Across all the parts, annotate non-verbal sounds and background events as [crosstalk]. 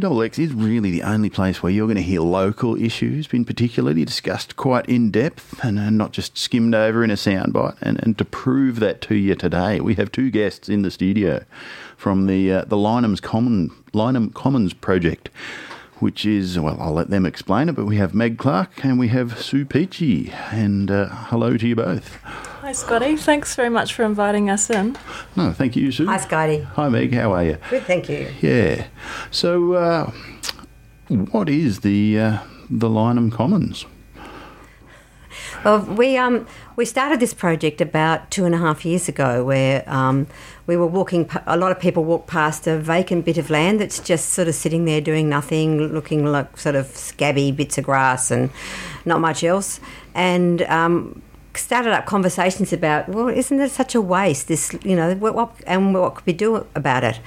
2XX is really the only place where you're going to hear local issues been particularly discussed quite in depth and uh, not just skimmed over in a soundbite. And, and to prove that to you today, we have two guests in the studio from the uh, the Lyneham's Common Lyneham Commons project, which is well, I'll let them explain it. But we have Meg Clark and we have Sue Peachy. And uh, hello to you both. Hi, Scotty. Thanks very much for inviting us in. No, thank you, Sue. Hi, Scotty. Hi, Meg. How are you? Good, thank you. Yeah. So, uh, what is the uh, the Lyneham Commons? Well, we um we started this project about two and a half years ago, where um, we were walking. A lot of people walk past a vacant bit of land that's just sort of sitting there doing nothing, looking like sort of scabby bits of grass and not much else. And um, started up conversations about, well, isn't it such a waste? This, you know, what, what, and what could we do about it?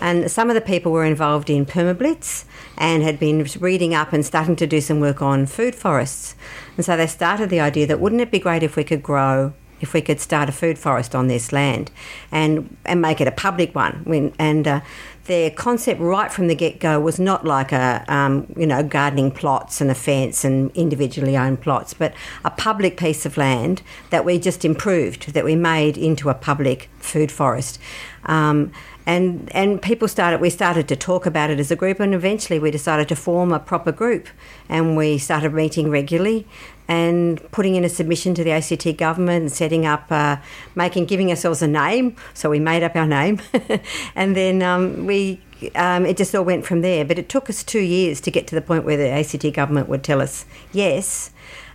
And some of the people were involved in permablitz and had been reading up and starting to do some work on food forests. And so they started the idea that wouldn't it be great if we could grow if we could start a food forest on this land and and make it a public one. And uh, their concept right from the get go was not like a um, you know gardening plots and a fence and individually owned plots, but a public piece of land that we just improved, that we made into a public food forest. Um, and and people started we started to talk about it as a group and eventually we decided to form a proper group and we started meeting regularly and putting in a submission to the ACT government and setting up uh, making giving ourselves a name. So we made up our name. [laughs] And then um, we um, it just all went from there. But it took us two years to get to the point where the ACT government would tell us yes.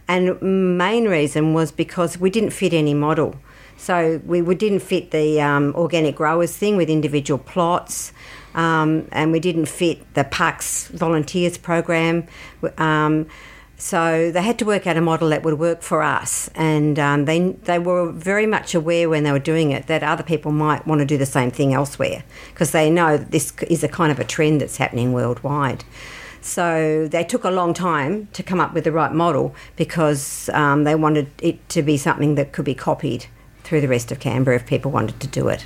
And main reason was because we didn't fit any model so we, we didn't fit the um, organic growers thing with individual plots, um, and we didn't fit the Parks Volunteers program. Um, so they had to work out a model that would work for us, and um, they they were very much aware when they were doing it that other people might want to do the same thing elsewhere because they know that this is a kind of a trend that's happening worldwide. So they took a long time to come up with the right model because um, they wanted it to be something that could be copied through the rest of Canberra if people wanted to do it.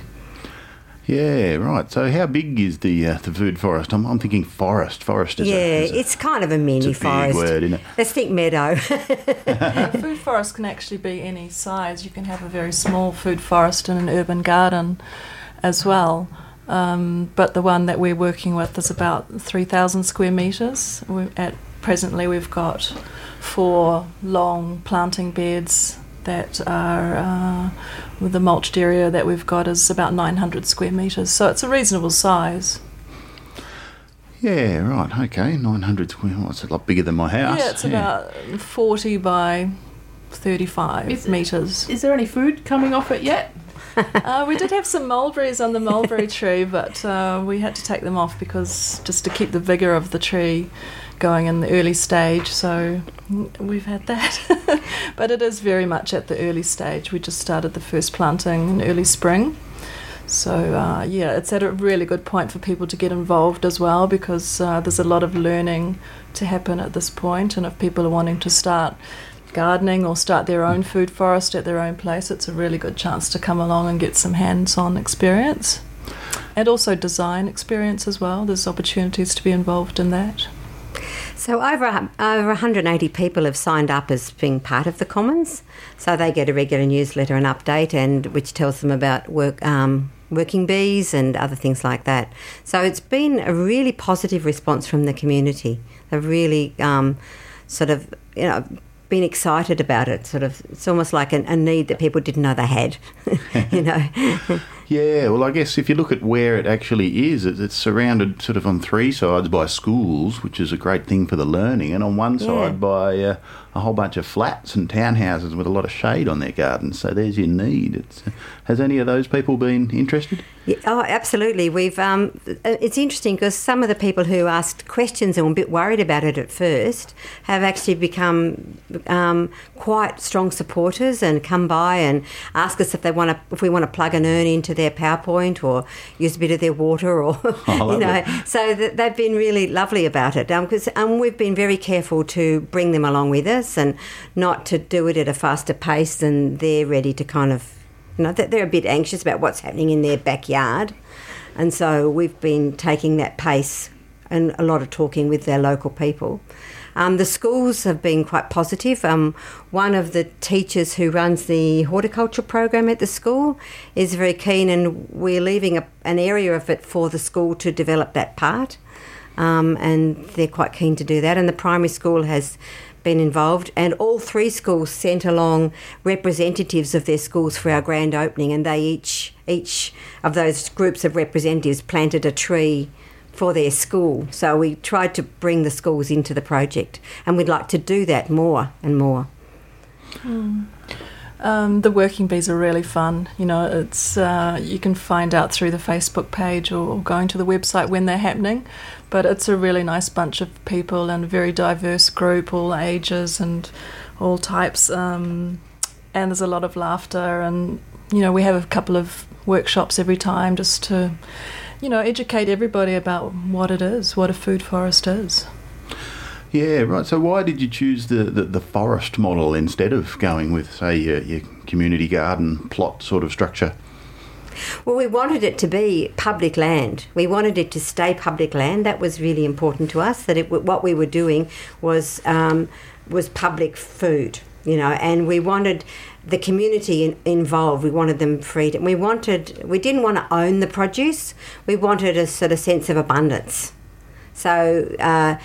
Yeah, right. So, how big is the uh, the food forest? I'm, I'm thinking forest. Forest is yeah, a, is it's kind of a mini it's a forest. Big word, isn't it? Let's think meadow. [laughs] food forest can actually be any size. You can have a very small food forest in an urban garden, as well. Um, but the one that we're working with is about 3,000 square metres. At presently, we've got four long planting beds that are uh, the mulched area that we've got is about 900 square metres, so it's a reasonable size. Yeah, right. Okay, 900 square. Well, it's a lot bigger than my house. Yeah, it's yeah. about 40 by 35 is metres. Is there any food coming off it yet? [laughs] uh, we did have some mulberries on the mulberry tree, but uh, we had to take them off because just to keep the vigour of the tree going in the early stage. So we've had that, [laughs] but it is very much at the early stage. We just started the first planting in early spring. So uh, yeah, it's at a really good point for people to get involved as well because uh, there's a lot of learning to happen at this point. and if people are wanting to start gardening or start their own food forest at their own place, it's a really good chance to come along and get some hands-on experience, and also design experience as well. There's opportunities to be involved in that. So over over 180 people have signed up as being part of the Commons. So they get a regular newsletter and update, and which tells them about work. Um, working bees and other things like that. So it's been a really positive response from the community. They've really um, sort of, you know, been excited about it. Sort of, it's almost like an, a need that people didn't know they had. [laughs] you know. [laughs] yeah, well, I guess if you look at where it actually is, it's surrounded sort of on three sides by schools, which is a great thing for the learning, and on one side by uh, a whole bunch of flats and townhouses with a lot of shade on their gardens. So there's your need. It's, has any of those people been interested? Yeah, oh, absolutely. We've. Um, it's interesting because some of the people who asked questions and were a bit worried about it at first have actually become um, quite strong supporters and come by and ask us if they want to, if we want to plug an urn into their PowerPoint or use a bit of their water or [laughs] oh, you know. So they've been really lovely about it because um, um, we've been very careful to bring them along with us and not to do it at a faster pace than they're ready to kind of you know, that they're a bit anxious about what's happening in their backyard. And so we've been taking that pace and a lot of talking with their local people. Um, the schools have been quite positive. Um, one of the teachers who runs the horticulture program at the school is very keen, and we're leaving a, an area of it for the school to develop that part. Um, and they're quite keen to do that. And the primary school has been involved, and all three schools sent along representatives of their schools for our grand opening, and they each each of those groups of representatives planted a tree for their school. So we tried to bring the schools into the project, and we'd like to do that more and more. Um, the working bees are really fun. You know, it's uh, you can find out through the Facebook page or going to the website when they're happening. But it's a really nice bunch of people and a very diverse group, all ages and all types. Um, and there's a lot of laughter, and you know, we have a couple of workshops every time just to, you know, educate everybody about what it is, what a food forest is. Yeah, right. So why did you choose the, the, the forest model instead of going with, say, your, your community garden plot sort of structure? Well, we wanted it to be public land. We wanted it to stay public land. That was really important to us. That it, what we were doing was um, was public food, you know, and we wanted the community in, involved. We wanted them freedom. We wanted. We didn't want to own the produce. We wanted a sort of sense of abundance. So, uh,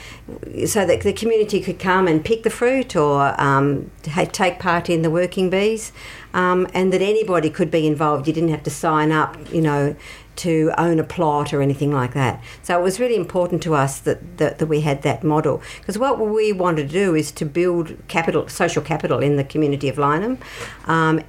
so that the community could come and pick the fruit or um, take part in the working bees, um, and that anybody could be involved. You didn't have to sign up, you know, to own a plot or anything like that. So it was really important to us that that, that we had that model because what we wanted to do is to build capital, social capital in the community of Lyneham. Um,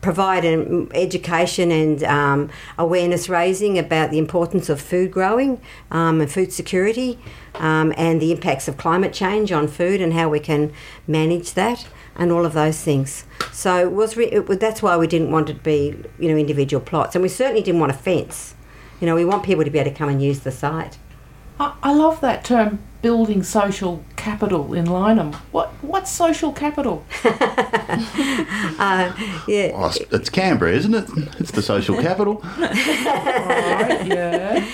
provide an education and um, awareness raising about the importance of food growing um, and food security um, and the impacts of climate change on food and how we can manage that and all of those things. So it was re- it, that's why we didn't want it to be you know individual plots and we certainly didn't want a fence. You know we want people to be able to come and use the site. I, I love that term, building social capital in Lyneham. What what's social capital? [laughs] Uh, yeah. Oh, it's, it's Canberra, isn't it? It's the social capital. [laughs] right, yeah.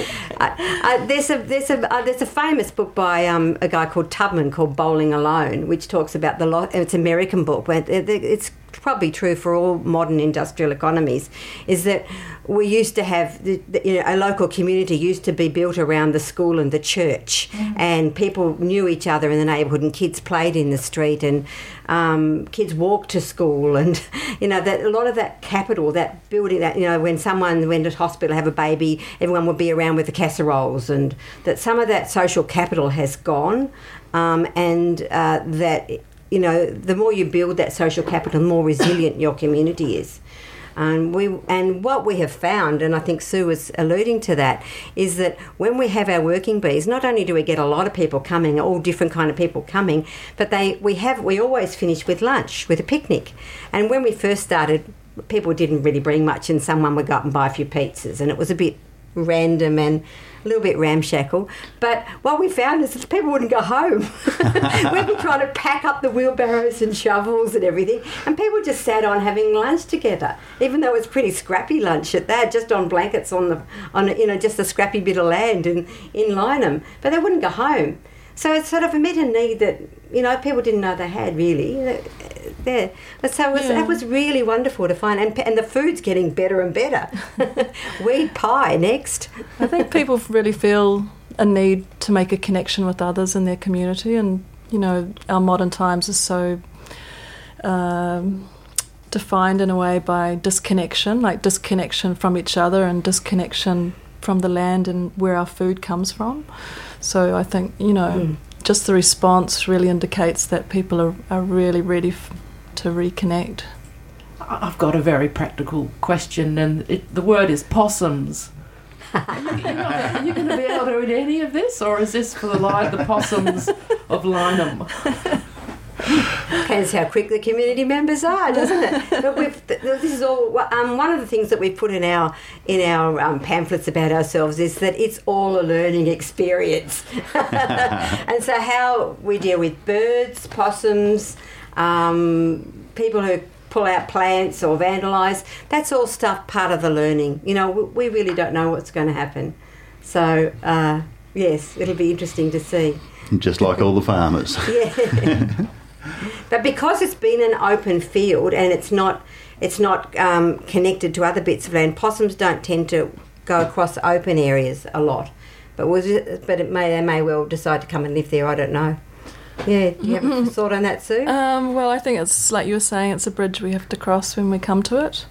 Uh, there's a there's a uh, there's a famous book by um, a guy called Putnam called Bowling Alone, which talks about the lo- it's an American book, but it- it's probably true for all modern industrial economies. Is that we used to have the, the, you know, a local community used to be built around the school and the church, and people knew each other in the neighbourhood, and kids played in the street, and um, kids walked to school, [laughs] and you know that a lot of that capital, that building, that you know when someone went to hospital have a baby, everyone would be around with the casseroles, and that some of that social capital has gone, um, and uh, that you know the more you build that social capital, the more resilient your community is. And we and what we have found, and I think Sue was alluding to that, is that when we have our working bees, not only do we get a lot of people coming, all different kind of people coming, but they we have we always finish with lunch, with a picnic. And when we first started, people didn't really bring much, and someone would go up and buy a few pizzas, and it was a bit random and a little bit ramshackle. But what we found is that people wouldn't go home. [laughs] We'd be trying to pack up the wheelbarrows and shovels and everything, and people just sat on having lunch together, even though it was pretty scrappy lunch at that, just on blankets on the on you know just a scrappy bit of land in in Lyneham. But they wouldn't go home. So it sort of met a need that you know people didn't know they had really. There, but so it was, Yeah. that was really wonderful to find, and, and the food's getting better and better. [laughs] Wheat pie next. I think people really feel a need to make a connection with others in their community, and you know, our modern times is so um, defined in a way by disconnection, like disconnection from each other and disconnection from the land and where our food comes from. So I think you know, Mm. just the response really indicates that people are, are really ready f- to reconnect. I- I've got a very practical question, and it, the word is possums. [laughs] Are you, are you going to be able to eat any of this, or is this for the, li- the possums of Lyneham? [laughs] Depends how quick the community members are, doesn't it? But we've, this is all. Um, one of the things that we've put in our in our um, pamphlets about ourselves is that it's all a learning experience. [laughs] and so, how we deal with birds, possums, um, people who pull out plants or vandalise, that's all stuff part of the learning. You know, we, we really don't know what's going to happen. So, uh, yes, it'll be interesting to see. Just like all the farmers. [laughs] Yeah. But because it's been an open field and it's not it's not um, connected to other bits of land, possums don't tend to go across open areas a lot. But was it, but it may they may well decide to come and live there. I don't know. Yeah, do you have a thought on that, Sue? Um, well, I think it's like you were saying, it's a bridge we have to cross when we come to it.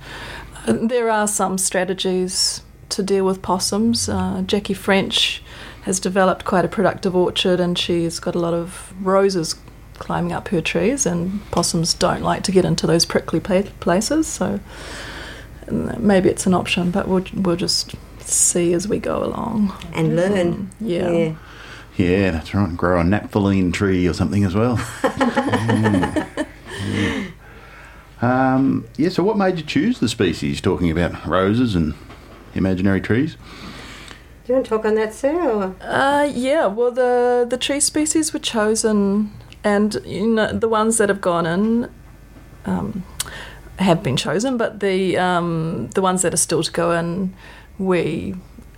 Uh, There are some strategies to deal with possums. Uh, Jackie French has developed quite a productive orchard and she's got a lot of roses climbing up her trees, and possums don't like to get into those prickly places, so maybe it's an option, but we'll, we'll just see as we go along. and learn. Yeah. yeah. Yeah, that's right. Grow a naphthalene tree or something as well. Mm. [laughs] Yeah. Um, yeah, so what made you choose the species? Talking about roses and imaginary trees. Do you want to talk on that, Sue? Uh, yeah, well, the the tree species were chosen, and you know the ones that have gone in um, have been chosen, but the um, the ones that are still to go in, we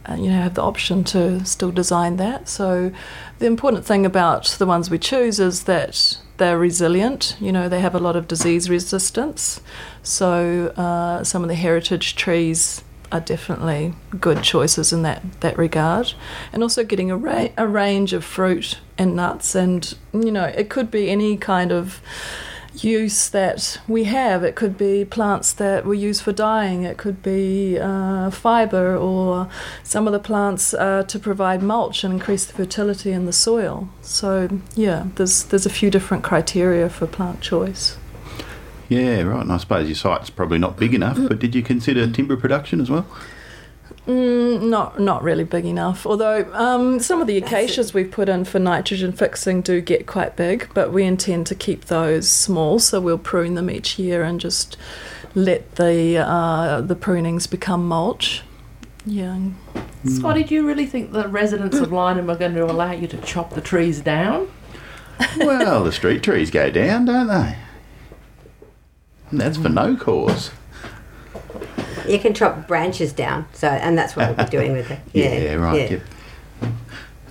uh, you know have the option to still design that. So the important thing about the ones we choose is that they're resilient. You know, they have a lot of disease resistance. So uh, some of the heritage trees are definitely good choices in that, that regard. And also getting a, ra- a range of fruit and nuts, and you know, it could be any kind of use that we have. It could be plants that we use for dyeing, it could be uh, fibre, or some of the plants uh, to provide mulch and increase the fertility in the soil. So, yeah, there's, there's a few different criteria for plant choice. Yeah, right. And I suppose your site's probably not big enough, but did you consider timber production as well? Mm, not not really big enough. Although um, some of the acacias we've put in for nitrogen fixing do get quite big, but we intend to keep those small. So we'll prune them each year and just let the uh, the prunings become mulch. Yeah. Scotty, do you really think the residents of Lyneham are going to allow you to chop the trees down? well, the street trees go down, don't they? And that's for no cause. You can chop branches down, so and that's what we'll be doing with it. [laughs] Yeah, Yeah, right. yeah. yeah.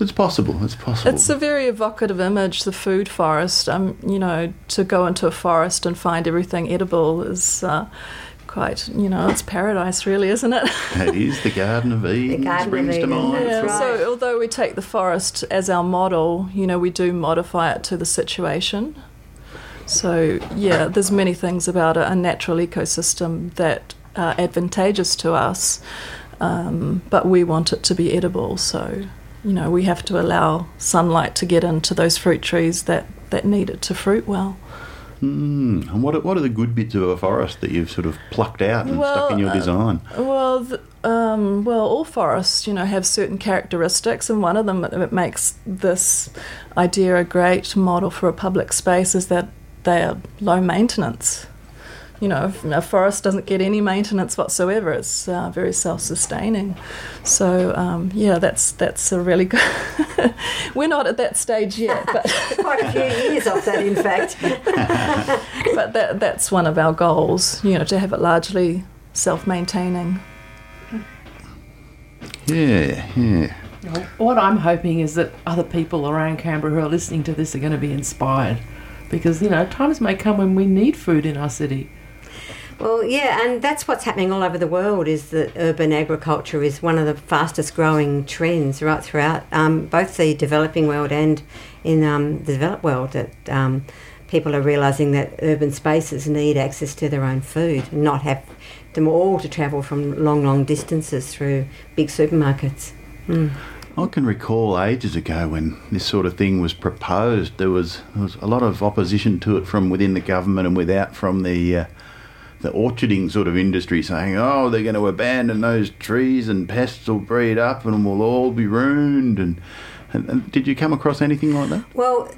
It's possible. It's possible. It's a very evocative image, the food forest. Um, you know, to go into a forest and find everything edible is uh, quite, you know, it's paradise, really, isn't it? [laughs] it is the Garden of Eden. The Garden of springs to Eden, mind. Yeah, right. so although we take the forest as our model, you know, we do modify it to the situation. So yeah, there's many things about a, a natural ecosystem that are advantageous to us, um, but we want it to be edible. So you know, we have to allow sunlight to get into those fruit trees that, that need it to fruit well. Mm. And what are, what are the good bits of a forest that you've sort of plucked out and stuck in your uh, design? Well, th um, well, all forests, you know, have certain characteristics, and one of them that makes this idea a great model for a public space is that they are low maintenance. You know, a forest doesn't get any maintenance whatsoever. It's uh, very self-sustaining. So um, yeah, that's that's a really good. [laughs] We're not at that stage yet, [laughs] but Quite a few years off that, in fact. [laughs] but that that's one of our goals. You know, to have it largely self-maintaining. Yeah, yeah. What I'm hoping is that other people around Canberra who are listening to this are going to be inspired. Because, you know, times may come when we need food in our city. Well, yeah, and that's what's happening all over the world. Is that urban agriculture is one of the fastest growing trends right throughout um, both the developing world and in um, the developed world. That um, people are realizing that urban spaces need access to their own food, and not have them all to travel from long, long distances through big supermarkets. Mm. I can recall ages ago when this sort of thing was proposed. There was there was a lot of opposition to it from within the government and without from the uh, the orcharding sort of industry, saying, "Oh, they're going to abandon those trees and pests will breed up and we'll all be ruined." And, and, and did you come across anything like that? Well,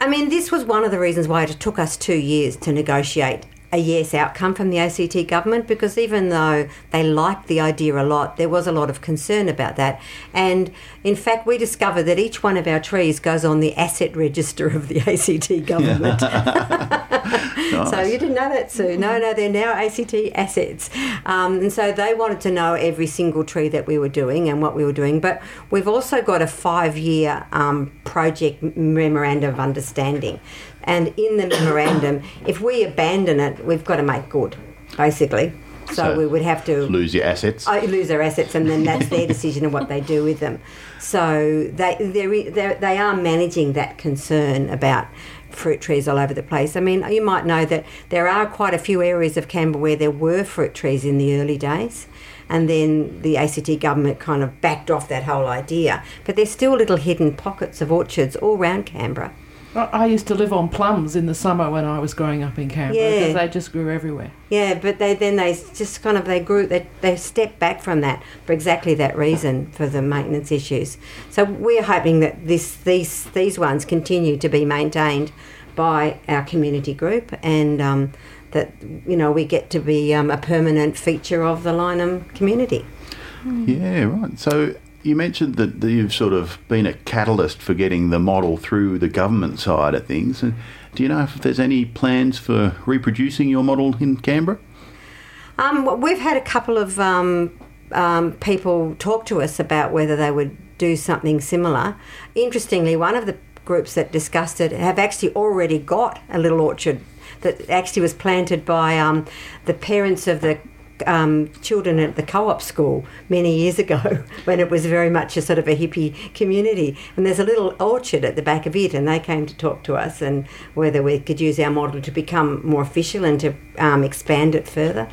I mean, this was one of the reasons why it took us two years to negotiate a yes outcome from the ACT government because even though they liked the idea a lot, there was a lot of concern about that. And in fact, we discovered that each one of our trees goes on the asset register of the [laughs] ACT government. [laughs] So you didn't know that, Sue? No, no, they're now ACT assets. Um, and so they wanted to know every single tree that we were doing and what we were doing. But we've also got a five year um, project memorandum of understanding. And in the memorandum, if we abandon it, we've got to make good, basically. So, So we would have to Lose your assets. uh, lose their assets, and then [laughs] that's their decision of what they do with them. So they they're, they are managing that concern about fruit trees all over the place. I mean, you might know that there are quite a few areas of Canberra where there were fruit trees in the early days. And then the ACT government kind of backed off that whole idea. But there's still little hidden pockets of orchards all around Canberra. I I used to live on plums in the summer when I was growing up in Canberra Yeah. because they just grew everywhere. Yeah, but they then they just kind of they grew they they stepped back from that for exactly that reason for the maintenance issues. So we're hoping that this these these ones continue to be maintained by our community group and um, that you know we get to be um, a permanent feature of the Lyneham community. Yeah, right. So you mentioned that you've sort of been a catalyst for getting the model through the government side of things. And do you know if there's any plans for reproducing your model in Canberra? Um, we've had a couple of um, um, people talk to us about whether they would do something similar. Interestingly, one of the groups that discussed it have actually already got a little orchard that actually was planted by um, the parents of the um, children at the co-op school many years ago [laughs] when it was very much a sort of a hippie community and there's a little orchard at the back of it and they came to talk to us and whether we could use our model to become more official and to um, expand it further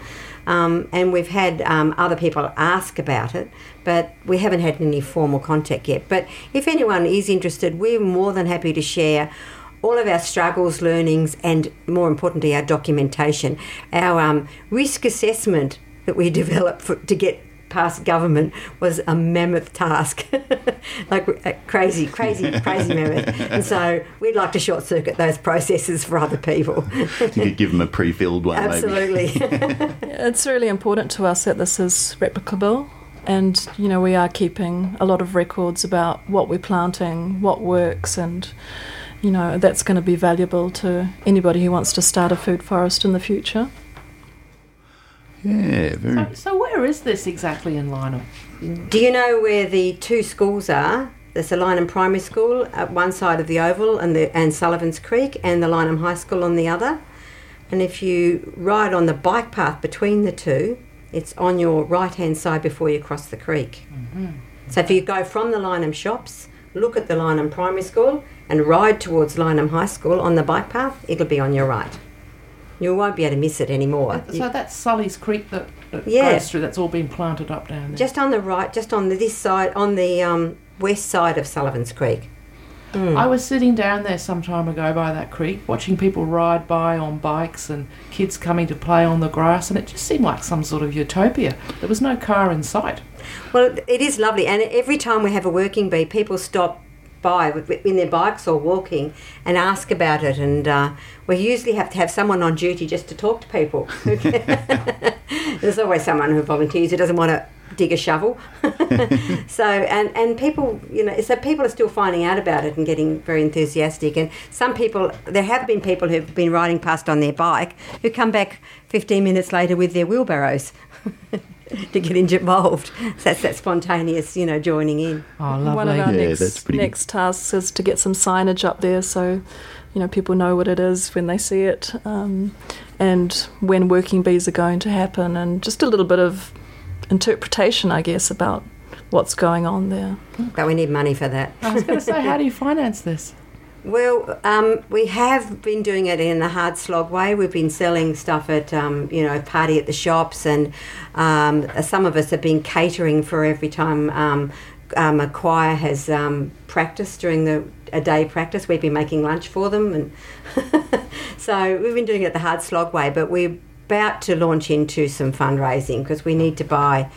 um, and we've had um, other people ask about it, but we haven't had any formal contact yet. But if anyone is interested, we're more than happy to share all of our struggles, learnings, and more importantly, our documentation. Our um, risk assessment that we [laughs] developed for, to get past government was a mammoth task, [laughs] like a crazy, crazy, [laughs] crazy mammoth. And so we'd like to short circuit those processes for other people. You could give them a pre-filled one, maybe. Absolutely. It's really important to us that this is replicable. And, you know, we are keeping a lot of records about what we're planting, what works, and, you know, that's going to be valuable to anybody who wants to start a food forest in the future. Yeah, very. So, so where is this exactly in Lyneham? Do you know where the two schools are? There's the Lyneham Primary School at one side of the oval and the and Sullivan's Creek and the Lyneham High School on the other. And if you ride on the bike path between the two, it's on your right hand side before you cross the creek. Mm-hmm. So if you go from the Lyneham shops, look at the Lyneham Primary School and ride towards Lyneham High School on the bike path, it'll be on your right. You won't be able to miss it anymore. So that's Sully's Creek that, that Yeah. goes through. That's all been planted up down there. Just on the right, just on the, this side, on the um, west side of Sullivan's Creek. I was sitting down there some time ago by that creek, watching people ride by on bikes and kids coming to play on the grass, and it just seemed like some sort of utopia. There was no car in sight. Well, it is lovely, and every time we have a working bee, people stop by in their bikes or walking and ask about it, and uh, we usually have to have someone on duty just to talk to people. [laughs] There's always someone who volunteers who doesn't want to dig a shovel. [laughs] so and and people, you know, so people are still finding out about it and getting very enthusiastic. And some people, there have been people who've been riding past on their bike who come back 15 minutes later with their wheelbarrows. [laughs] [laughs] to get involved, so [laughs] that's that spontaneous, you know, joining in. Oh, One of lovely. our Yeah, next, that's pretty good. next tasks is to get some signage up there so, you know, people know what it is when they see it um, and when working bees are going to happen and just a little bit of interpretation, I guess, about what's going on there. But we need money for that. I was going to say, how do you finance this? [laughs] Well, um, we have been doing it in the hard slog way. We've been selling stuff at, um, you know, party at the shops, and um, some of us have been catering for every time um, um, a choir has um, practiced during the a day practice. We've been making lunch for them, and [laughs] so we've been doing it the hard slog way. But we're about to launch into some fundraising because we need to buy.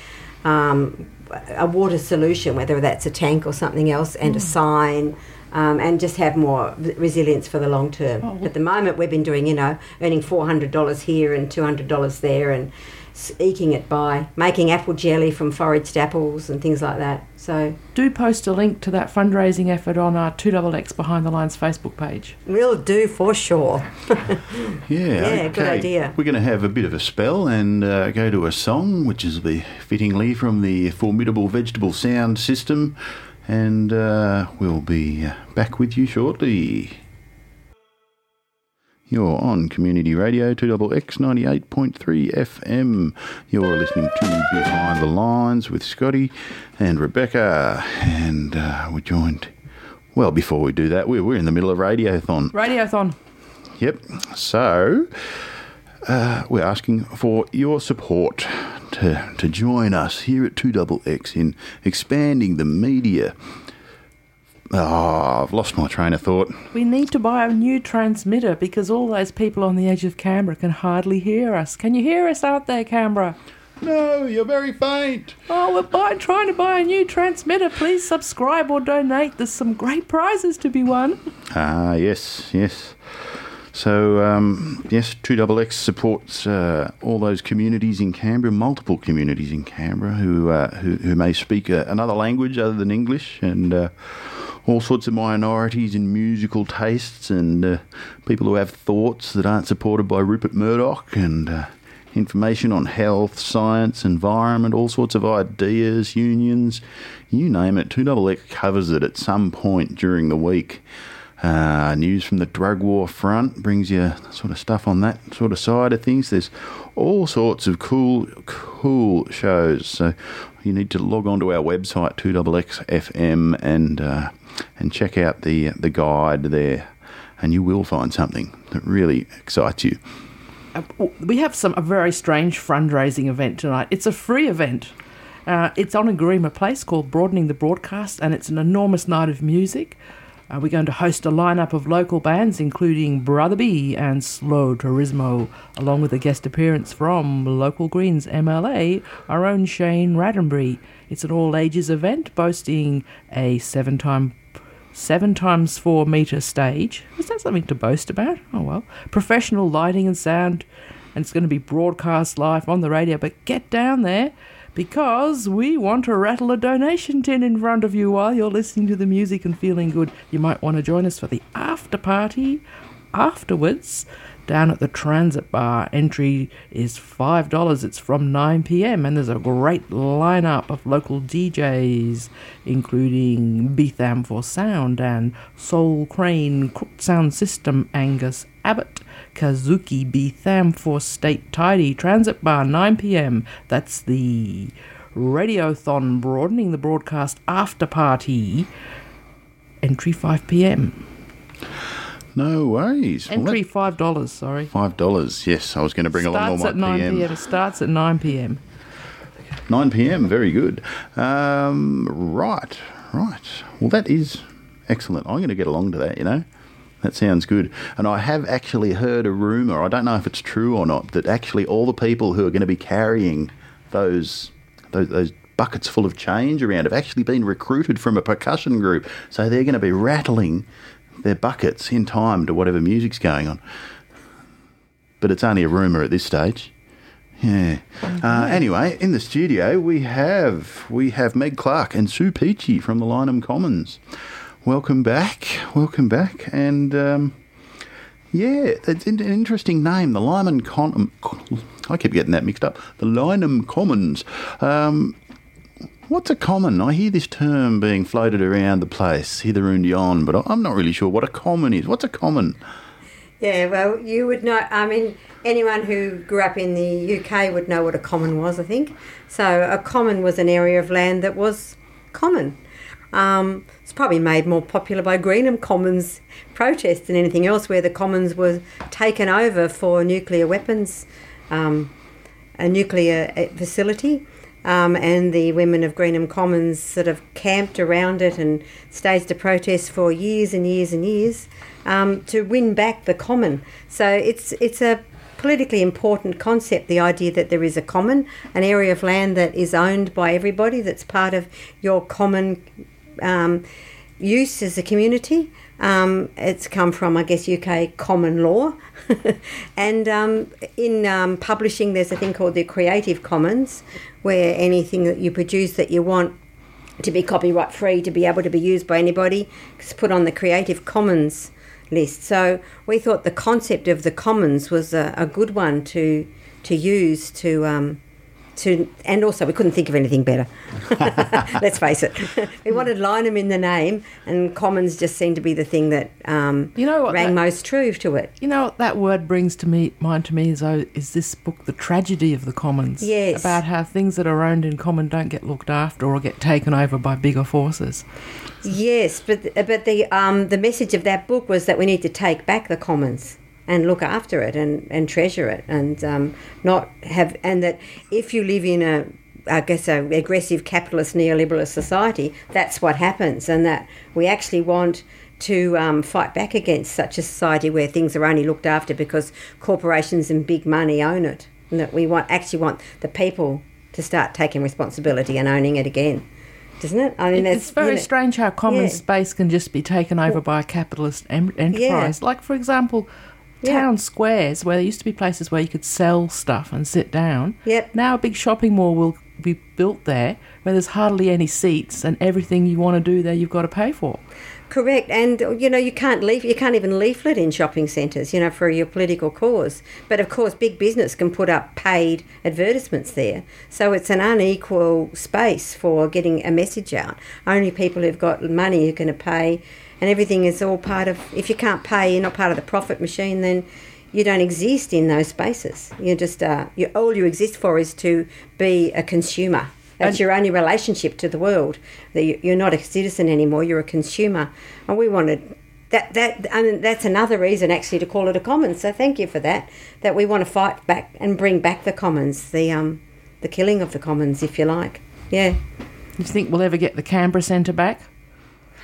Um, a water solution, whether that's a tank or something else, and a sign, Um, and just have more resilience for the long term. Oh, At the moment, we've been doing, you know, earning four hundred dollars here and two hundred dollars there, and s- eking it by making apple jelly from foraged apples and things like that. So Do post a link to that fundraising effort on our 2XX Behind the Lines Facebook page. we'll do for sure. [laughs] Yeah, Yeah, good idea. We're going to have a bit of a spell and uh, go to a song, which is the fittingly from the formidable vegetable sound system, and uh, we'll be back with you shortly. You're on Community Radio 2XX 98.3 FM. You're listening to Behind the Lines with Scotty and Rebecca, and uh, we're joined. Well, before we do that, we're, we're in the middle of Radiothon. Radiothon. Yep. So uh, we're asking for your support to to join us here at Two Double X in expanding the media. Oh, I've lost my train of thought. We need to buy a new transmitter because all those people on the edge of Canberra can hardly hear us. Can you hear us out there, Canberra? No, you're very faint. Oh, we're buy- trying to buy a new transmitter. Please subscribe or donate. There's some great prizes to be won. Ah, yes, yes. So, um, yes, 2XX supports uh, all those communities in Canberra, multiple communities in Canberra who uh, who, who may speak uh, another language other than English, and uh, all sorts of minorities in musical tastes, and uh, people who have thoughts that aren't supported by Rupert Murdoch, and uh, information on health, science, environment, all sorts of ideas, unions, you name it. 2XX covers it at some point during the week. Uh, news from the drug war front brings you sort of stuff on that sort of side of things. There's all sorts of cool, cool shows. So you need to log on to our website 2xxfm and uh, and check out the the guide there, and you will find something that really excites you. Uh, we have some a very strange fundraising event tonight. It's a free event. Uh, it's on a Garima place called Broadening the Broadcast, and it's an enormous night of music. Uh, we're going to host a lineup of local bands, including Brother B and Slow Turismo, along with a guest appearance from Local Greens MLA, our own Shane Rattenbury. It's an all ages event boasting a seven time seven times four meter stage. Is that something to boast about? Oh well. Professional lighting and sound, and it's going to be broadcast live on the radio. But get down there because we want to rattle a donation tin in front of you while you're listening to the music and feeling good. You might want to join us for the after party afterwards down at the Transit Bar. Entry is $5. It's from 9 pm, and there's a great lineup of local DJs, including Betham for Sound and Soul Crane, Crooked Sound System, Angus Abbott. Kazuki Betham for State Tidy Transit Bar 9 pm. That's the Radiothon broadening the broadcast after party. Entry 5 pm. No worries. Entry five dollars. Sorry. Five dollars. Yes, I was going to bring along all Starts my at nine PM. p.m. It starts at nine p.m. 9 p.m. Very good. Um, right, right. Well, that is excellent. I'm going to get along to that. You know, that sounds good. And I have actually heard a rumor. I don't know if it's true or not. That actually all the people who are going to be carrying those those, those buckets full of change around have actually been recruited from a percussion group. So they're going to be rattling their buckets in time to whatever music's going on. But it's only a rumor at this stage. Yeah. Uh, anyway, in the studio we have we have Meg Clark and Sue Peachy from the Lyneham Commons. Welcome back, welcome back, and um, yeah, it's an interesting name, the Lyman Con. I keep getting that mixed up. The Lyneham Commons. Um, what's a common? I hear this term being floated around the place, hither and yon, but I'm not really sure what a common is. What's a common? Yeah, well, you would know. I mean, anyone who grew up in the UK would know what a common was, I think. So, a common was an area of land that was common. Um, it's probably made more popular by Greenham Commons protests than anything else, where the commons were taken over for nuclear weapons, um, a nuclear uh, facility. Um, and the women of Greenham Commons sort of camped around it and staged a protest for years and years and years um, to win back the common. So it's it's a politically important concept. The idea that there is a common, an area of land that is owned by everybody, that's part of your common. Um, use as a community. Um, it's come from, I guess, UK common law. [laughs] and um, in um, publishing, there's a thing called the Creative Commons, where anything that you produce that you want to be copyright free, to be able to be used by anybody, is put on the Creative Commons list. So we thought the concept of the commons was a, a good one to to use to um, to, and also we couldn't think of anything better. [laughs] [laughs] Let's face it, we wanted Lyneham in the name, and Commons just seemed to be the thing that um, You know what rang that- most true to it. You know what that word brings to me mind to me is oh, is this book the tragedy of the commons? Yes. About how things that are owned in common don't get looked after or get taken over by bigger forces. Yes, but but the um, the message of that book was that we need to take back the commons and look after it and, and treasure it and um, not have and that if you live in a I guess a aggressive capitalist neoliberal society, that's what happens, and that we actually want to um, fight back against such a society where things are only looked after because corporations and big money own it, and that we want actually want the people to start taking responsibility and owning it again, doesn't it? I mean, it's very you know- strange how common yeah. space can just be taken over by a capitalist em- enterprise. Like, for example, Yeah. town squares where there used to be places where you could sell stuff and sit down. Yep. Now a big shopping mall will be built there where there's hardly any seats and everything you want to do there you've got to pay for. Correct, and you know you can't leaf, you can't even leaflet in shopping centres, you know, for your political cause. But of course, big business can put up paid advertisements there, so it's an unequal space for getting a message out. Only people who've got money who can pay, and everything is all part of. If you can't pay, you're not part of the profit machine. Then you don't exist in those spaces. You just uh, you, all you exist for is to be a consumer. That's And- your only relationship to the world. That you- you're not a citizen anymore. You're a consumer, and we wanted that. That I mean, that's another reason actually to call it a commons. So thank you for that. That we want to fight back and bring back the commons, the um, the killing of the commons, if you like. Yeah. Do you think we'll ever get the Canberra Centre back?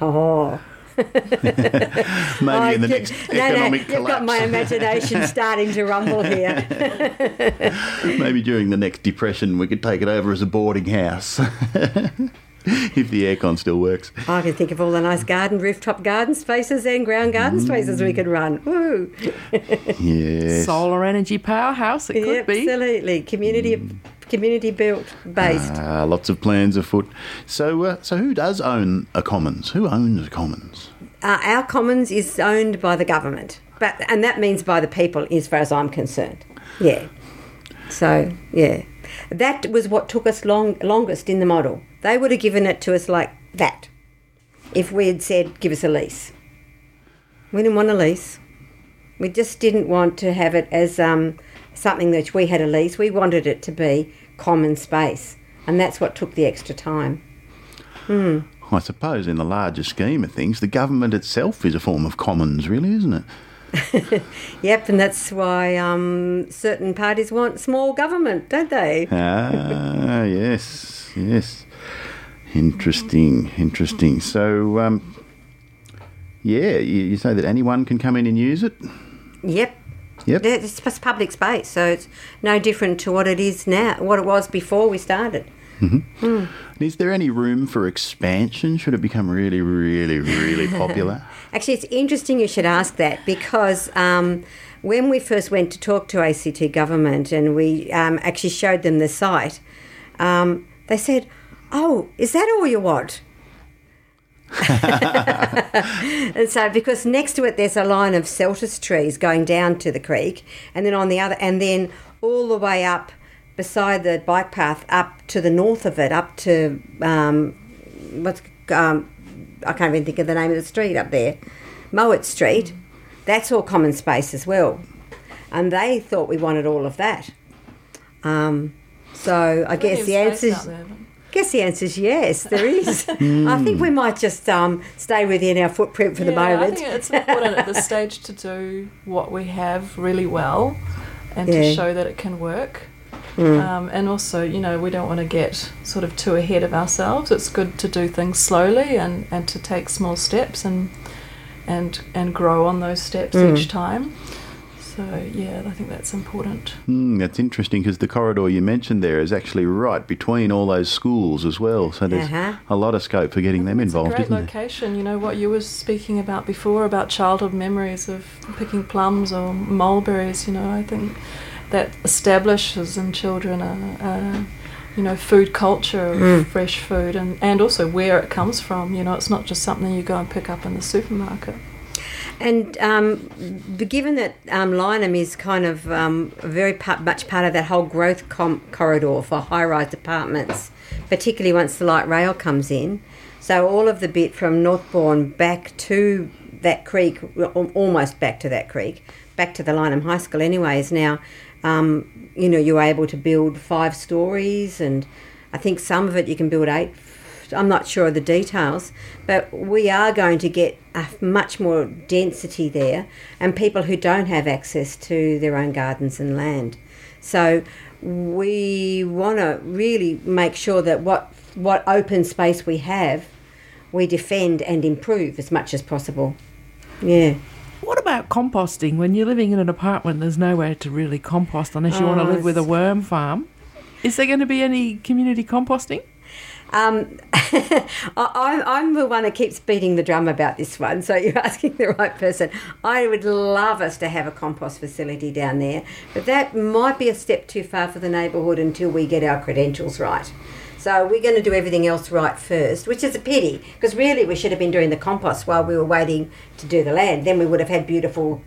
Oh. [laughs] Maybe I in the get- next no, no, economic you've got my imagination [laughs] starting to rumble here. [laughs] Maybe during the next depression, we could take it over as a boarding house. if the aircon still works. I can think of all the nice garden, rooftop garden spaces and ground garden spaces we could run. Woo! Yes. Solar energy powerhouse, it could be. Absolutely, community community built based. Ah, lots of plans afoot. So, uh, so who does own a commons? Who owns a commons? Uh, our commons is owned by the government, but and that means by the people, as far as I'm concerned. Yeah. So yeah, that was what took us long longest in the model. They would have given it to us like that, if we had said give us a lease. We didn't want a lease. We just didn't want to have it as um, something that we had a lease. We wanted it to be common space, and that's what took the extra time. I suppose, in the larger scheme of things, the government itself is a form of commons, really, isn't it? [laughs] Yep, and that's why um, certain parties want small government, don't they? Ah, yes, yes. Interesting, interesting. So, um, yeah, you, you say that anyone can come in and use it? Yep. Yep. It's just public space, so it's no different to what it is now, what it was before we started. Is there any room for expansion? Should it become really, really, really [laughs] popular? Actually, it's interesting you should ask that because um, when we first went to talk to ACT government and we um, actually showed them the site, um, they said, "Oh, is that all you want?" [laughs] and so, because next to it there's a line of celtis trees going down to the creek, and then on the other, and then all the way up beside the bike path up to the north of it, up to um, what's um, I can't even think of the name of the street up there, Mouat Street. That's all common space as well, and they thought we wanted all of that. Um, so I guess the answer is guess the answer is yes. There is. [laughs] I think we might just um, stay within our footprint for the I moment. think it's important at this stage to do what we have really well and Yeah. to show that it can work. Um, and also, you know, we don't want to get sort of too ahead of ourselves. It's good to do things slowly and, and to take small steps and and and grow on those steps each time. So yeah, I think that's important. Mm, that's interesting because the corridor you mentioned there is actually right between all those schools as well. So there's Uh-huh. a lot of scope for getting them involved, great isn't there? location. You know what you were speaking about before about childhood memories of picking plums or mulberries. You know, I think that establishes in children a, a you know food culture of Mm. fresh food and and also where it comes from. You know, it's not just something you go and pick up in the supermarket. And um, given that um, Lyneham is kind of um, very pa- much part of that whole growth com- corridor for high rise apartments, particularly once the light rail comes in, so all of the bit from Northbourne back to that creek, almost back to that creek, back to the Lyneham High School anyway, is now, um, you know, you're able to build five stories and I think some of it you can build eight I'm not sure of the details, but we are going to get a much more density there and people who don't have access to their own gardens and land. So we want to really make sure that what what open space we have, we defend and improve as much as possible. Yeah. What about composting? When you're living in an apartment, there's nowhere to really compost unless you want to Oh, live with a worm farm. Is there going to be any community composting? Um, [laughs] I, I'm, the one that keeps beating the drum about this one, so [laughs] you're asking the right person. I would love us to have a compost facility down there, but that might be a step too far for the neighbourhood until we get our credentials right. So we're going to do everything else right first, which is a pity because really we should have been doing the compost while we were waiting to do the land. Then we would have had beautiful,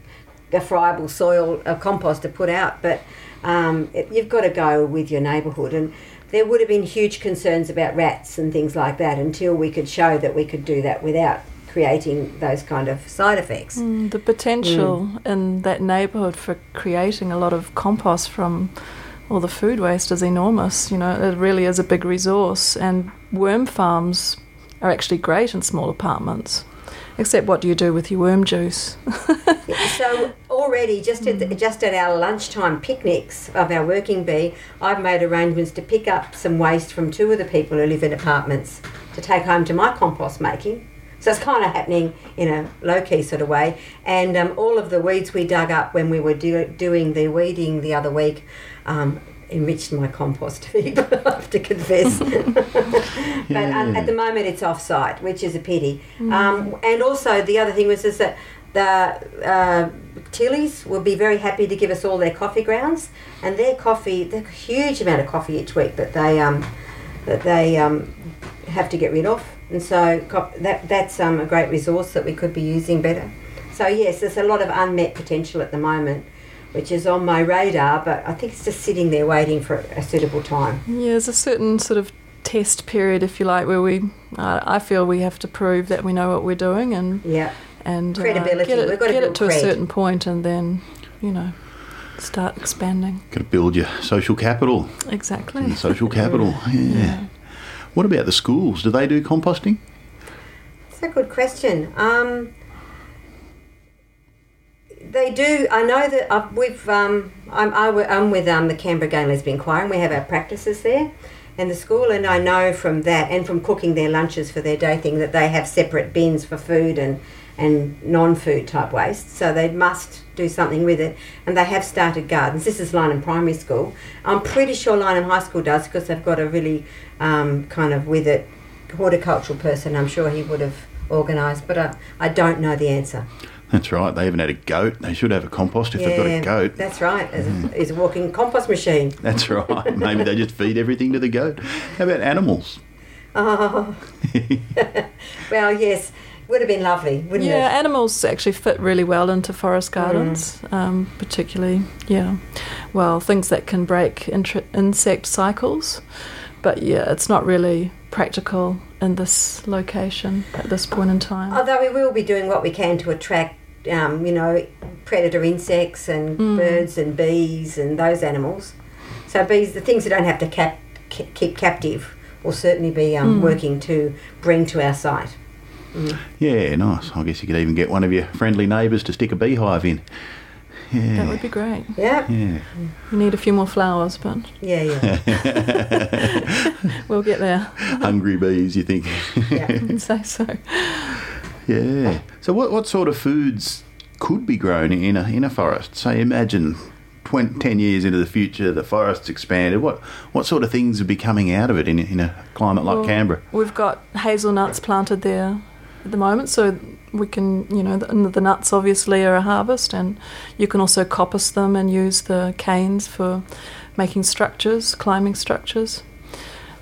friable soil uh, compost to put out. But um, it, you've got to go with your neighbourhood and there would have been huge concerns about rats and things like that until we could show that we could do that without creating those kind of side effects. Mm, the potential in that neighbourhood for creating a lot of compost from all the food waste is enormous. You know, it really is a big resource, and worm farms are actually great in small apartments. Except, what do you do with your worm juice? [laughs] so already, just at the, just at our lunchtime picnics of our working bee, I've made arrangements to pick up some waste from two of the people who live in apartments to take home to my compost making. So it's kind of happening in a low key sort of way. And um, all of the weeds we dug up when we were do- doing the weeding the other week um, enriched my compost heap, [laughs] I have to confess. [laughs] but um, at the moment it's off site, which is a pity. Um, and also, the other thing was is that the uh, Tilley's will be very happy to give us all their coffee grounds, and their coffee, a huge amount of coffee each week that they um, that they um, have to get rid of, and so that that's um, a great resource that we could be using better. So yes, there's a lot of unmet potential at the moment, which is on my radar, but I think it's just sitting there waiting for a suitable time. Yeah, there's a certain sort of test period, if you like, where we, uh, I feel we have to prove that we know what we're doing and Yeah, and uh, Credibility. get it, We've got to get build it to cred. a certain point, and then you know start expanding. Got to build your social capital. Exactly. And social capital, [laughs] yeah. What about the schools? Do they do composting? It's a good question. Um, they do. I know that I've, we've. Um, I'm, I, I'm with um, the Canberra Gay and Lesbian Choir, and we have our practices there in the school. And I know from that, and from cooking their lunches for their day thing, that they have separate bins for food and and non-food type waste. So they must do something with it. And they have started gardens. This is Lyneham Primary School. I'm pretty sure Lyneham High School does because they've got a really um, kind of with it horticultural person. I'm sure he would have organised, but I, I don't know the answer. That's right. They even had a goat. They should have a compost if they've got a goat. That's right. It's a, it's a walking compost machine. [laughs] That's right. Maybe they just feed everything to the goat. How about animals? Oh. [laughs] well, yes, would have been lovely, wouldn't Yeah, it? Yeah, animals actually fit really well into forest gardens, um, particularly, yeah. Well, things that can break intr insect cycles. But yeah, it's not really practical in this location at this point in time. Although we will be doing what we can to attract, um, you know, predator insects and birds and bees and those animals. So bees, the things that don't have to cap, keep captive, will certainly be um, working to bring to our site. Yeah, nice. I guess you could even get one of your friendly neighbours to stick a beehive in. Yeah. That would be great. Yeah, Yeah. We need a few more flowers, but yeah, yeah. [laughs] we'll get there. [laughs] Hungry bees, you think? yeah. [laughs] I'd say so. Yeah. So, what, what sort of foods could be grown in a in a forest. So, imagine 20, 10 years into the future, the forest's expanded. What what sort of things would be coming out of it in, in a climate like Well, Canberra? We've got hazelnuts planted there at the moment, so we can, you know, the, the nuts obviously are a harvest, and you can also coppice them and use the canes for making structures, climbing structures.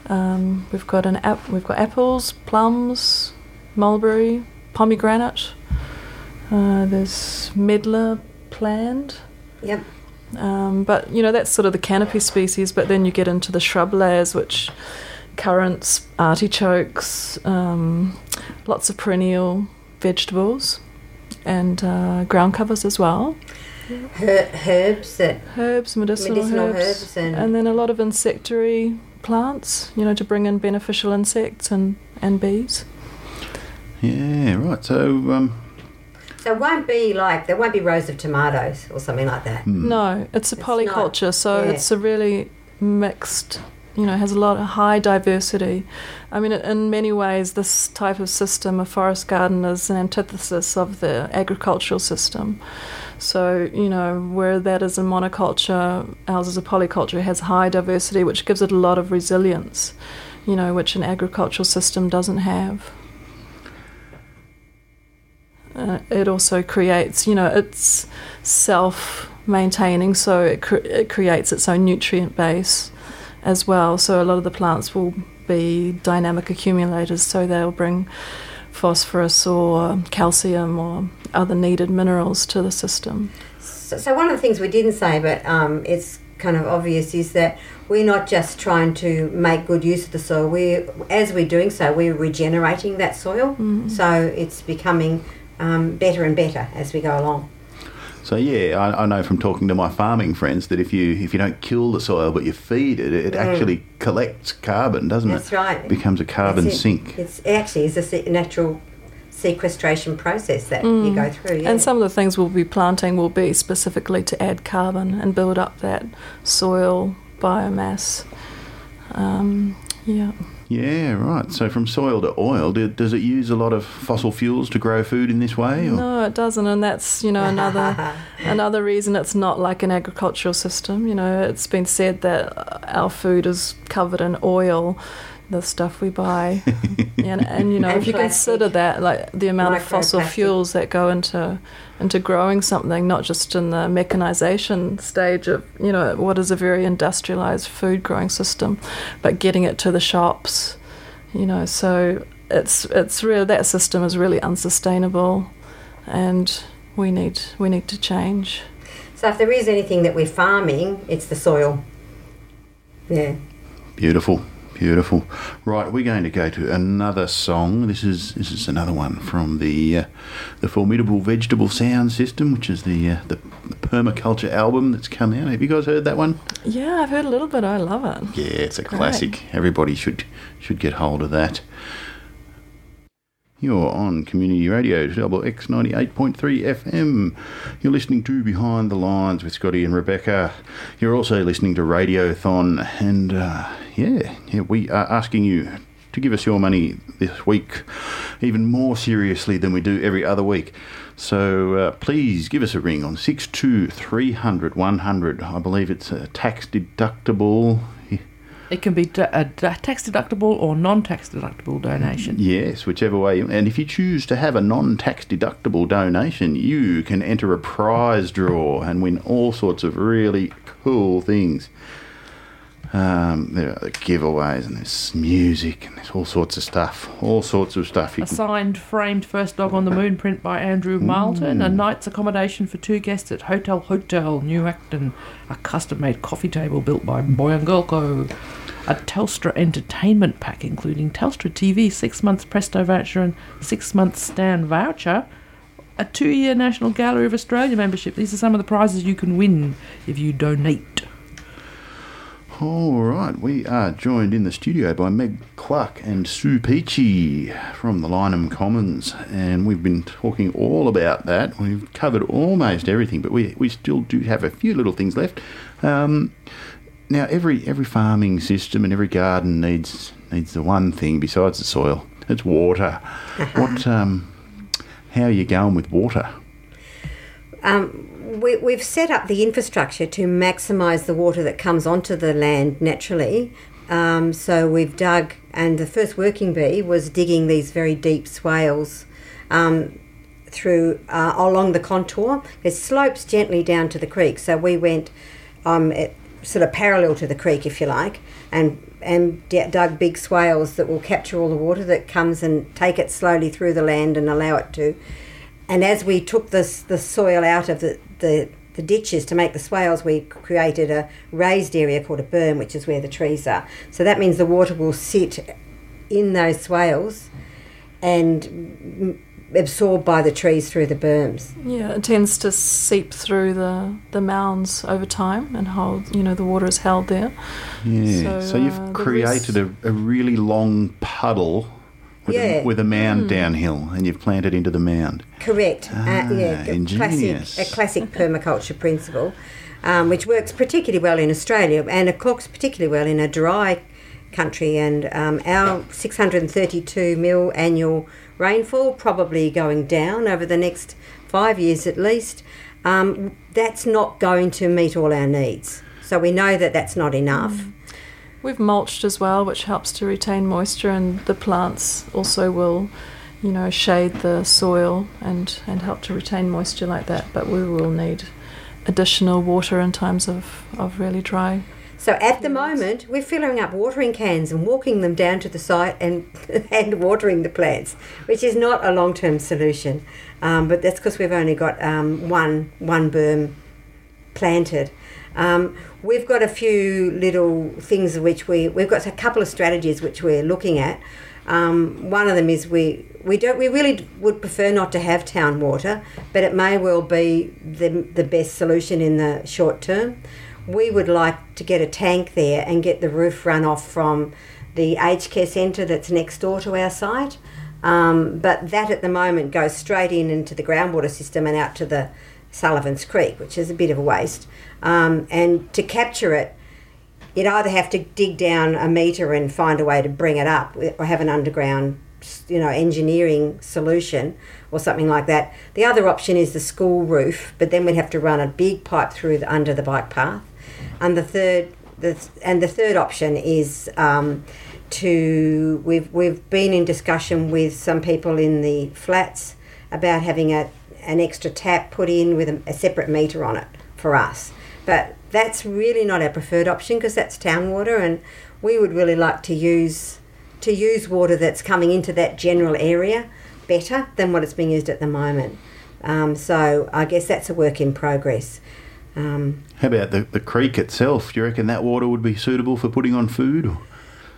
Um, we've got an ap- we've got apples, plums, mulberry, pomegranate. Uh, there's medlar planned. Yep. Um, but you know that's sort of the canopy species. But then you get into the shrub layers, which currants, artichokes, um, lots of perennial vegetables, and uh, ground covers as well. Her- herbs that Herbs, medicinal, medicinal herbs, herbs and, and then a lot of insectary plants. You know to bring in beneficial insects and and bees. Yeah, right. So, um, so it won't be like there won't be rows of tomatoes or something like that. No, it's a It's polyculture, so yeah. it's a really mixed. You know, has a lot of high diversity. I mean, in many ways, this type of system, a forest garden, is an antithesis of the agricultural system. So, you know, where that is a monoculture, ours is a polyculture, it has high diversity, which gives it a lot of resilience, you know, which an agricultural system doesn't have. Uh, it also creates, you know, it's self maintaining, so it, cre- it creates its own nutrient base as well. So a lot of the plants will be dynamic accumulators, so they'll bring phosphorus or calcium or other needed minerals to the system. So, so one of the things we didn't say, but um, it's kind of obvious, is that we're not just trying to make good use of the soil. We, as we're doing so, we're regenerating that soil. So it's becoming um, better and better as we go along. so yeah, I, I know from talking to my farming friends that if you if you don't kill the soil but you feed it, it actually collects carbon, doesn't Mm. That's it? right. It becomes a carbon it. sink. It's it actually is a natural sequestration process that you go through. Yeah. And some of the things we'll be planting will be specifically to add carbon and build up that soil biomass. Um, yeah. Yeah, right. So from soil to oil, do, does it use a lot of fossil fuels to grow food in this way? Or? No, it doesn't, and that's you know another [laughs] another reason it's not like an agricultural system. You know, it's been said that our food is covered in oil, the stuff we buy, [laughs] and, and you know And if you consider that like the amount of fossil fuels that go into into growing something, not just in the mechanization stage of you know what is a very industrialized food growing system, but getting it to the shops, you know, so it's it's real that system is really unsustainable and we need we need to change. so if there is anything that we're farming, it's the soil. Yeah. Beautiful, beautiful. Right, we're going to go to another song. This is this is another one from the uh, the formidable vegetable sound system, which is the, uh, the the permaculture album that's come out. Have you guys heard that one? Yeah, I've heard a little bit. I love it. Yeah, it's a Great. classic. Everybody should should get hold of that. You're on Community Radio, X 98.3 FM. You're listening to Behind the Lines with Scotty and Rebecca. You're also listening to Radiothon. And uh, yeah, yeah, we are asking you to give us your money this week, even more seriously than we do every other week. So uh, please give us a ring on 62300 100. I believe it's a tax deductible. It can be a tax deductible or non tax deductible donation. Yes, whichever way. And if you choose to have a non tax deductible donation, you can enter a prize draw and win all sorts of really cool things. Um, there are giveaways and there's music and there's all sorts of stuff. All sorts of stuff. You A signed framed First Dog on the Moon print by Andrew Marlton. A night's accommodation for two guests at Hotel Hotel, New Acton. A custom made coffee table built by Boyangolko. A Telstra entertainment pack including Telstra TV, six months Presto voucher, and six months Stan voucher. A two year National Gallery of Australia membership. These are some of the prizes you can win if you donate. All right, we are joined in the studio by Meg Cluck and Sue Peachy from the Lyneham Commons, and we've been talking all about that. We've covered almost everything, but we, we still do have a few little things left. Um, now, every every farming system and every garden needs needs the one thing besides the soil. It's water. [laughs] what? Um, how are you going with water? Um, we, we've set up the infrastructure to maximise the water that comes onto the land naturally. Um, so we've dug, and the first working bee was digging these very deep swales um, through uh, along the contour. It slopes gently down to the creek, so we went um, sort of parallel to the creek, if you like, and and d- dug big swales that will capture all the water that comes and take it slowly through the land and allow it to. And as we took this the soil out of the, the the ditches to make the swales, we created a raised area called a berm, which is where the trees are. So that means the water will sit in those swales and absorbed by the trees through the berms. Yeah, it tends to seep through the, the mounds over time and hold, you know, the water is held there. Yeah. So, So, you've uh, created a, a really long puddle with, Yeah. a, with a mound Hmm. downhill, and you've planted into the mound. Correct. Ah, uh, yeah, a ingenious. classic, a classic permaculture principle, um, which works particularly well in Australia and it works particularly well in a dry country. And um, our 632 mil annual rainfall probably going down over the next five years at least. Um, that's not going to meet all our needs. So we know that that's not enough. We've mulched as well, which helps to retain moisture, and the plants also will, you know, shade the soil and, and help to retain moisture like that. But we will need additional water in times of, of really dry. So at the moment, we're filling up watering cans and walking them down to the site and [laughs] and watering the plants, which is not a long term solution. Um, but that's because we've only got um, one one berm planted. Um, we've got a few little things which we we've got a couple of strategies which we're looking at. Um, one of them is we we don't we really would prefer not to have town water, but it may well be the the best solution in the short term. We would like to get a tank there and get the roof run off from the aged care centre that's next door to our site. Um, but that at the moment goes straight in into the groundwater system and out to the Sullivan's Creek, which is a bit of a waste. Um, and to capture it, you'd either have to dig down a metre and find a way to bring it up, or have an underground, you know, engineering solution or something like that. The other option is the school roof, but then we'd have to run a big pipe through the, under the bike path. And the third, the, and the third option is um, to we've we've been in discussion with some people in the flats about having a an extra tap put in with a, a separate meter on it for us. But that's really not our preferred option because that's town water, and we would really like to use to use water that's coming into that general area better than what it's being used at the moment. Um, so I guess that's a work in progress. Um, How about the, the creek itself? Do you reckon that water would be suitable for putting on food?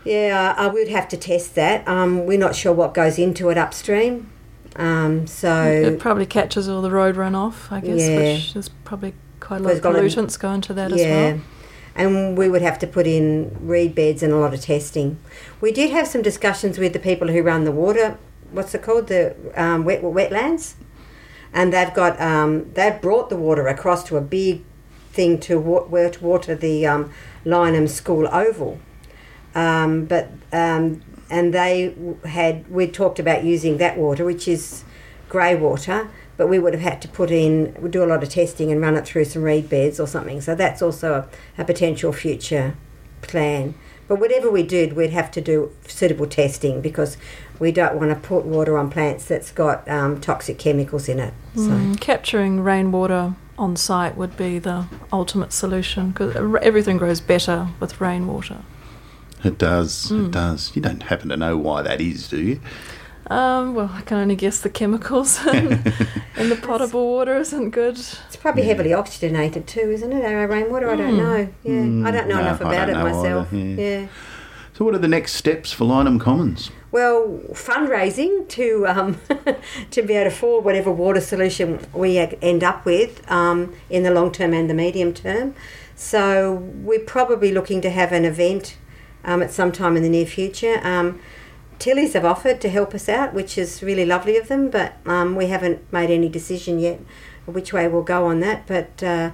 Yeah, I would have to test that. Um, we're not sure what goes into it upstream. Um, so It probably catches all the road runoff, I guess, Yeah. which is probably quite a lot of pollutants go into that as well. And we would have to put in reed beds and a lot of testing. We did have some discussions with the people who run the water. What's it called? The um, wet wetlands, and they've got um, they've brought the water across to a big thing to wa- where to water the um, Lyneham School Oval. Um, but um, and they had we talked about using that water, which is grey water, but we would have had to put in do a lot of testing and run it through some reed beds or something. So that's also a, a potential future plan. But whatever we did, we'd have to do suitable testing because we don't want to put water on plants that's got um, toxic chemicals in it. So. Mm, capturing rainwater on site would be the ultimate solution because everything grows better with rainwater. It does. Mm. It does. You don't happen to know why that is, do you? Um, well, I can only guess the chemicals [laughs] in, in the potable water isn't good. It's probably Yeah. heavily oxygenated too, isn't it? Our rainwater? I don't Mm. know. Yeah, Mm, I don't know no, enough I about don't it know either, myself. yeah. yeah. So, what are the next steps for Lyneham Commons? Well, fundraising to um, [laughs] to be able to afford whatever water solution we end up with um, in the long term and the medium term. So we're probably looking to have an event um, at some time in the near future. Um, Tilley's have offered to help us out, which is really lovely of them, but um, we haven't made any decision yet which way we'll go on that. But uh,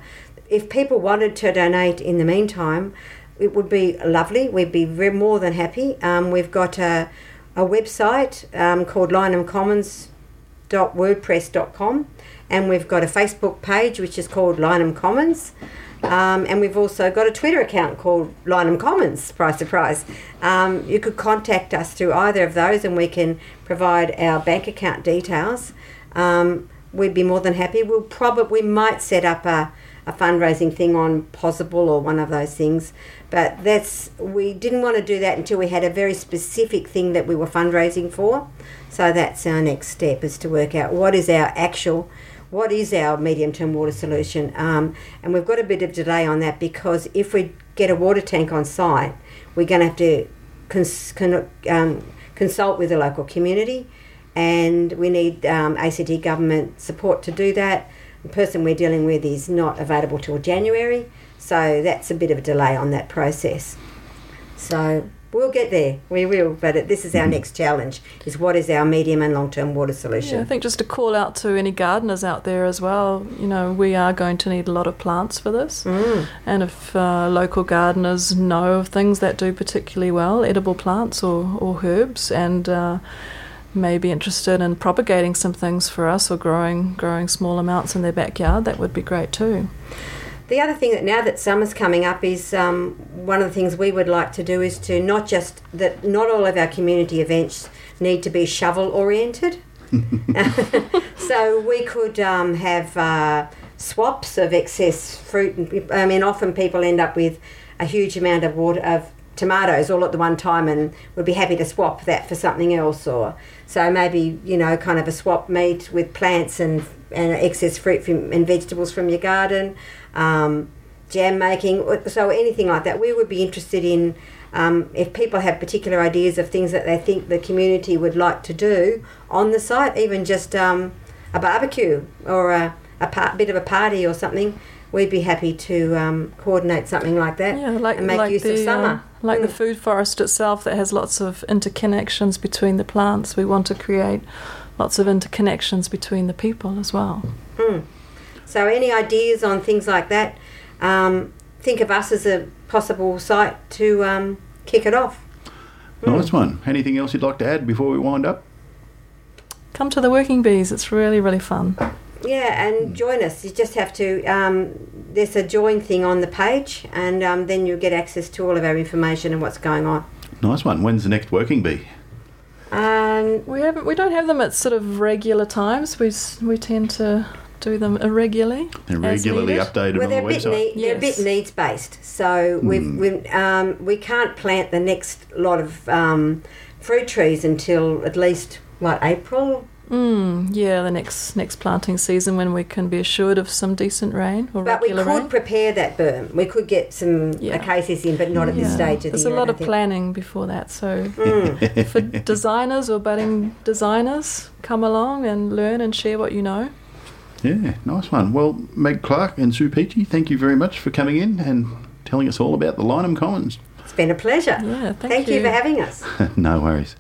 if people wanted to donate in the meantime, it would be lovely. We'd be very, more than happy. Um, we've got a, a website um, called lynehamcommons.wordpress.com and we've got a Facebook page which is called Lyneham Commons. Um, and we've also got a Twitter account called Lyneham Commons, surprise, surprise. Um, you could contact us through either of those and we can provide our bank account details. Um, we'd be more than happy. We'll probably, we might set up a, a fundraising thing on Pozible or one of those things. But that's, we didn't want to do that until we had a very specific thing that we were fundraising for. So that's our next step is to work out what is our actual what is our medium term water solution? Um, and we've got a bit of delay on that because if we get a water tank on site, we're going to have to cons- con- um, consult with the local community and we need um, ACT government support to do that. The person we're dealing with is not available till January, so that's a bit of a delay on that process. So we'll get there. We will, but this is our next challenge: is what is our medium and long-term water solution? Yeah, I think just to call out to any gardeners out there as well, you know, we are going to need a lot of plants for this. Mm. And if uh, local gardeners know of things that do particularly well, edible plants or, or herbs, and uh, may be interested in propagating some things for us or growing growing small amounts in their backyard, that would be great too. The other thing that now that summer's coming up is um, one of the things we would like to do is to not just that not all of our community events need to be shovel oriented. [laughs] so we could um, have uh, swaps of excess fruit. I mean, often people end up with a huge amount of water of tomatoes all at the one time, and would be happy to swap that for something else. Or so maybe you know, kind of a swap meet with plants and and excess fruit from, and vegetables from your garden. Um, jam making, so anything like that. We would be interested in um, if people have particular ideas of things that they think the community would like to do on the site, even just um, a barbecue or a, a par- bit of a party or something. We'd be happy to um, coordinate something like that Yeah, like and make like use the of summer. uh, like the Mm. food forest itself that has lots of interconnections between the plants. We want to create lots of interconnections between the people as well. Mm. So, any ideas on things like that? Um, think of us as a possible site to um, kick it off. Nice one. Anything else you'd like to add before we wind up? Come to the working bees. It's really really fun. Yeah, and join us. You just have to. Um, there's a join thing on the page, and um, then you'll get access to all of our information and what's going on. Nice one. When's the next working bee? Um, We haven't we don't have them at sort of regular times. We we tend to do them irregularly. They're regularly updated well, on the they're a bit website. need, they're a bit needs based. So we've, we've um, we can't plant the next lot of um, fruit trees until at least what April. Mm, yeah, the next next planting season when we can be assured of some decent rain or But we could rain. prepare that berm. We could get some Yeah. acacias in, but not at this Yeah. stage of There's the a year. I lot of planning before that. So Mm. for designers or budding designers, come along and learn and share what you know. Yeah, nice one. Well, Meg Clark and Sue Peachy, thank you very much for coming in and telling us all about the Lyneham Commons. It's been a pleasure. Yeah, thank, Thank you for having us. [laughs] no worries.